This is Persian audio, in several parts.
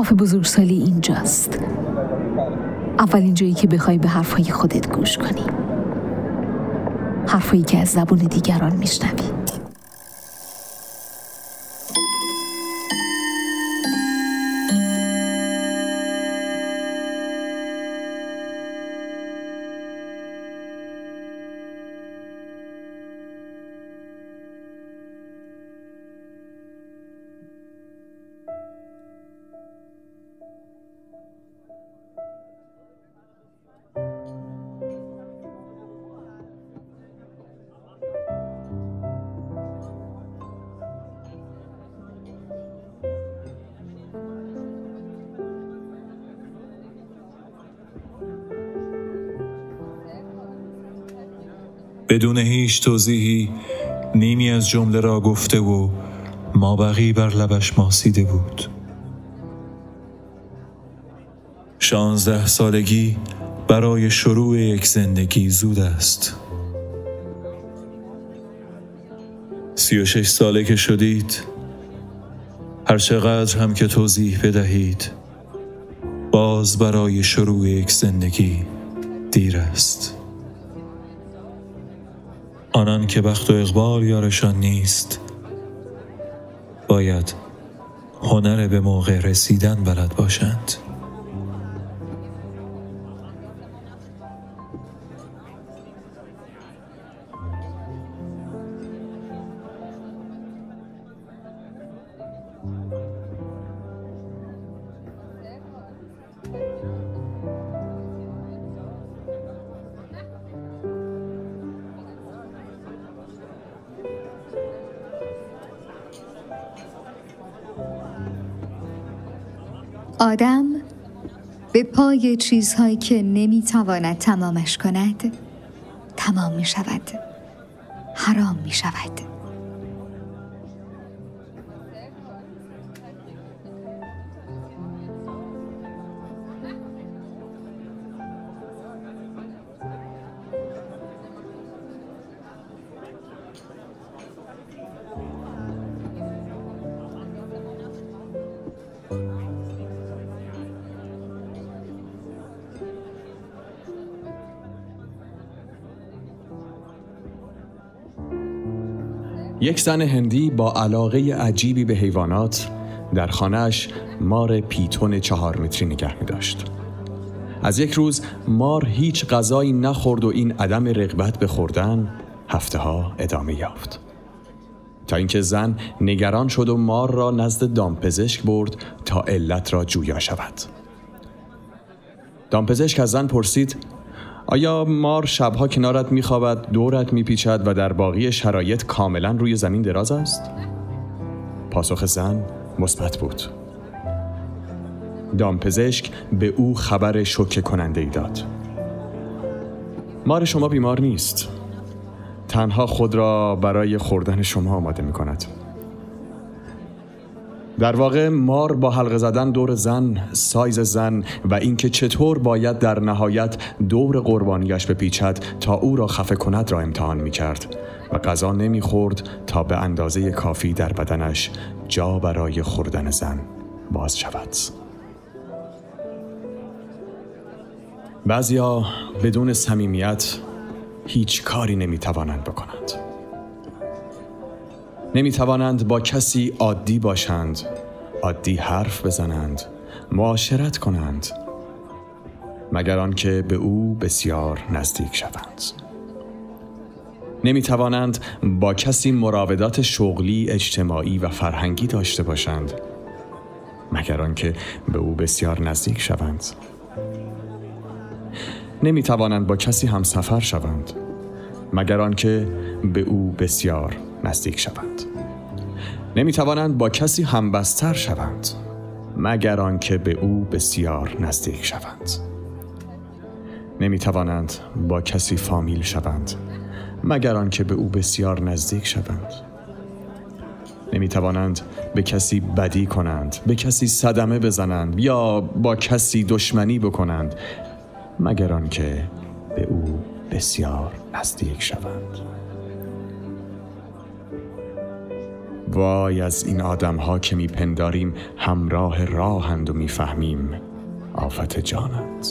کافه بزرگسالی اینجاست. اولین جایی که بخوای به حرفهای خودت گوش کنی. حرفایی که از زبون دیگران میشنوی. بدون هیچ توضیحی نیمی از جمله را گفته و ما بقی بر لبش ماسیده بود. شانزده سالگی برای شروع یک زندگی زود است. سی و شش ساله که شدید هر چقدر هم که توضیح بدهید باز برای شروع یک زندگی دیر است. آنان که بخت و اقبال یارشان نیست. باید هنر به موقع رسیدن بلد باشند. آدم به پای چیزهایی که نمی‌تواند تمامش کند تمام می شود حرام می شود یک زن هندی با علاقه عجیبی به حیوانات در خانهش مار پیتون چهار متری نگه می داشت. از یک روز مار هیچ غذایی نخورد و این عدم رغبت به خوردن هفته ها ادامه یافت. تا اینکه زن نگران شد و مار را نزد دامپزشک برد تا علت را جویا شود. دامپزشک از زن پرسید آیا مار شبها کنارت میخوابد دورت میپیچد و در باقی شرایط کاملا روی زمین دراز است؟ پاسخ زن مثبت بود. دامپزشک به او خبر شوکه کننده ای داد. مار شما بیمار نیست. تنها خود را برای خوردن شما آماده می کند در واقع مار با حلقه زدن دور زن، سایز زن و اینکه چطور باید در نهایت دور قربانیش بپیچد تا او را خفه کند را امتحان می کرد و غذا نمی خورد تا به اندازه کافی در بدنش جا برای خوردن زن باز شود. بعضیا بدون صمیمیت هیچ کاری نمی توانند بکنند. نمی توانند با کسی عادی باشند. عادی حرف بزنند. معاشرت کنند. مگر آنکه به او بسیار نزدیک شوند. نمی توانند با کسی مراودات شغلی اجتماعی و فرهنگی داشته باشند. مگر آنکه به او بسیار نزدیک شوند. نمی توانند با کسی همسفر شوند. مگر آنکه به او بسیار نزدیک شوند. نمی توانند با کسی همبستر شوند مگر آنکه به او بسیار نزدیک شوند. نمی توانند با کسی فامیل شوند مگر آنکه به او بسیار نزدیک شوند. نمی توانند به کسی بدی کنند به کسی صدمه بزنند یا با کسی دشمنی بکنند مگر آنکه به او بسیار نزدیک شوند. وای از این آدم ها که میپنداریم همراه راهند و می‌فهمیم. آفت جانند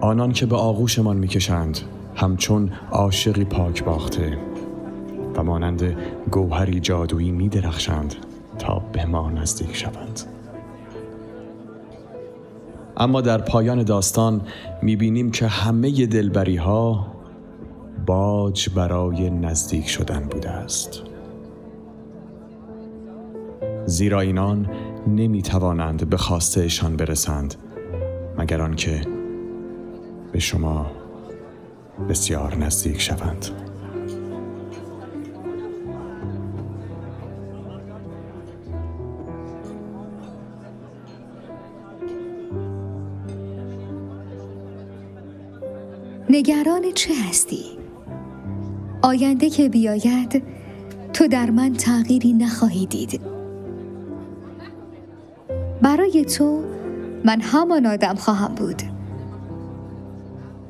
آنان که به آغوشمان می‌کشند همچون عاشقی پاک باخته و مانند گوهری جادویی میدرخشند تا به ما نزدیک شوند. اما در پایان داستان می‌بینیم که همه دلبری ها باج برای نزدیک شدن بوده است. زیرا اینان نمی توانند به خواستهشان برسند مگر آنکه به شما بسیار نزدیک شوند نگران چه هستی؟ آینده که بیاید تو در من تغییری نخواهی دید برای تو من همان آدم خواهم بود.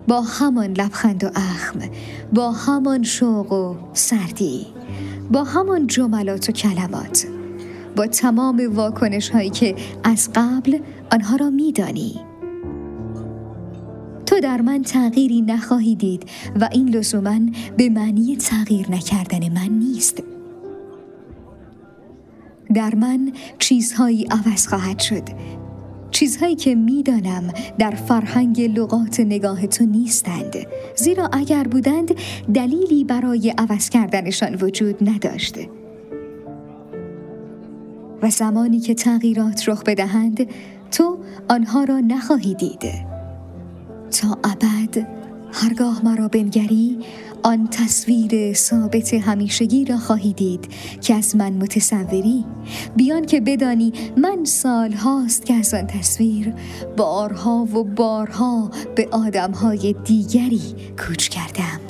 با همان لبخند و اخم با همان شوق و سردی با همان جملات و کلمات با تمام واکنش هایی که از قبل آنها را میدانی. تو در من تغییری نخواهی دید و این لزوما به معنی تغییر نکردن من نیست. در من چیزهایی عوض خواهد شد. چیزهایی که می‌دانم در فرهنگ لغات نگاه تو نیستند زیرا اگر بودند دلیلی برای عوض کردنشان وجود نداشته و زمانی که تغییرات رخ بدهند تو آنها را نخواهی دیده تا ابد هرگاه مرا بنگری آن تصویر ثابت همیشگی را خواهی دید که از من متصوری. بیان که بدانی من سال هاست که از آن تصویر بارها و بارها به آدمهای دیگری کوچ کردم.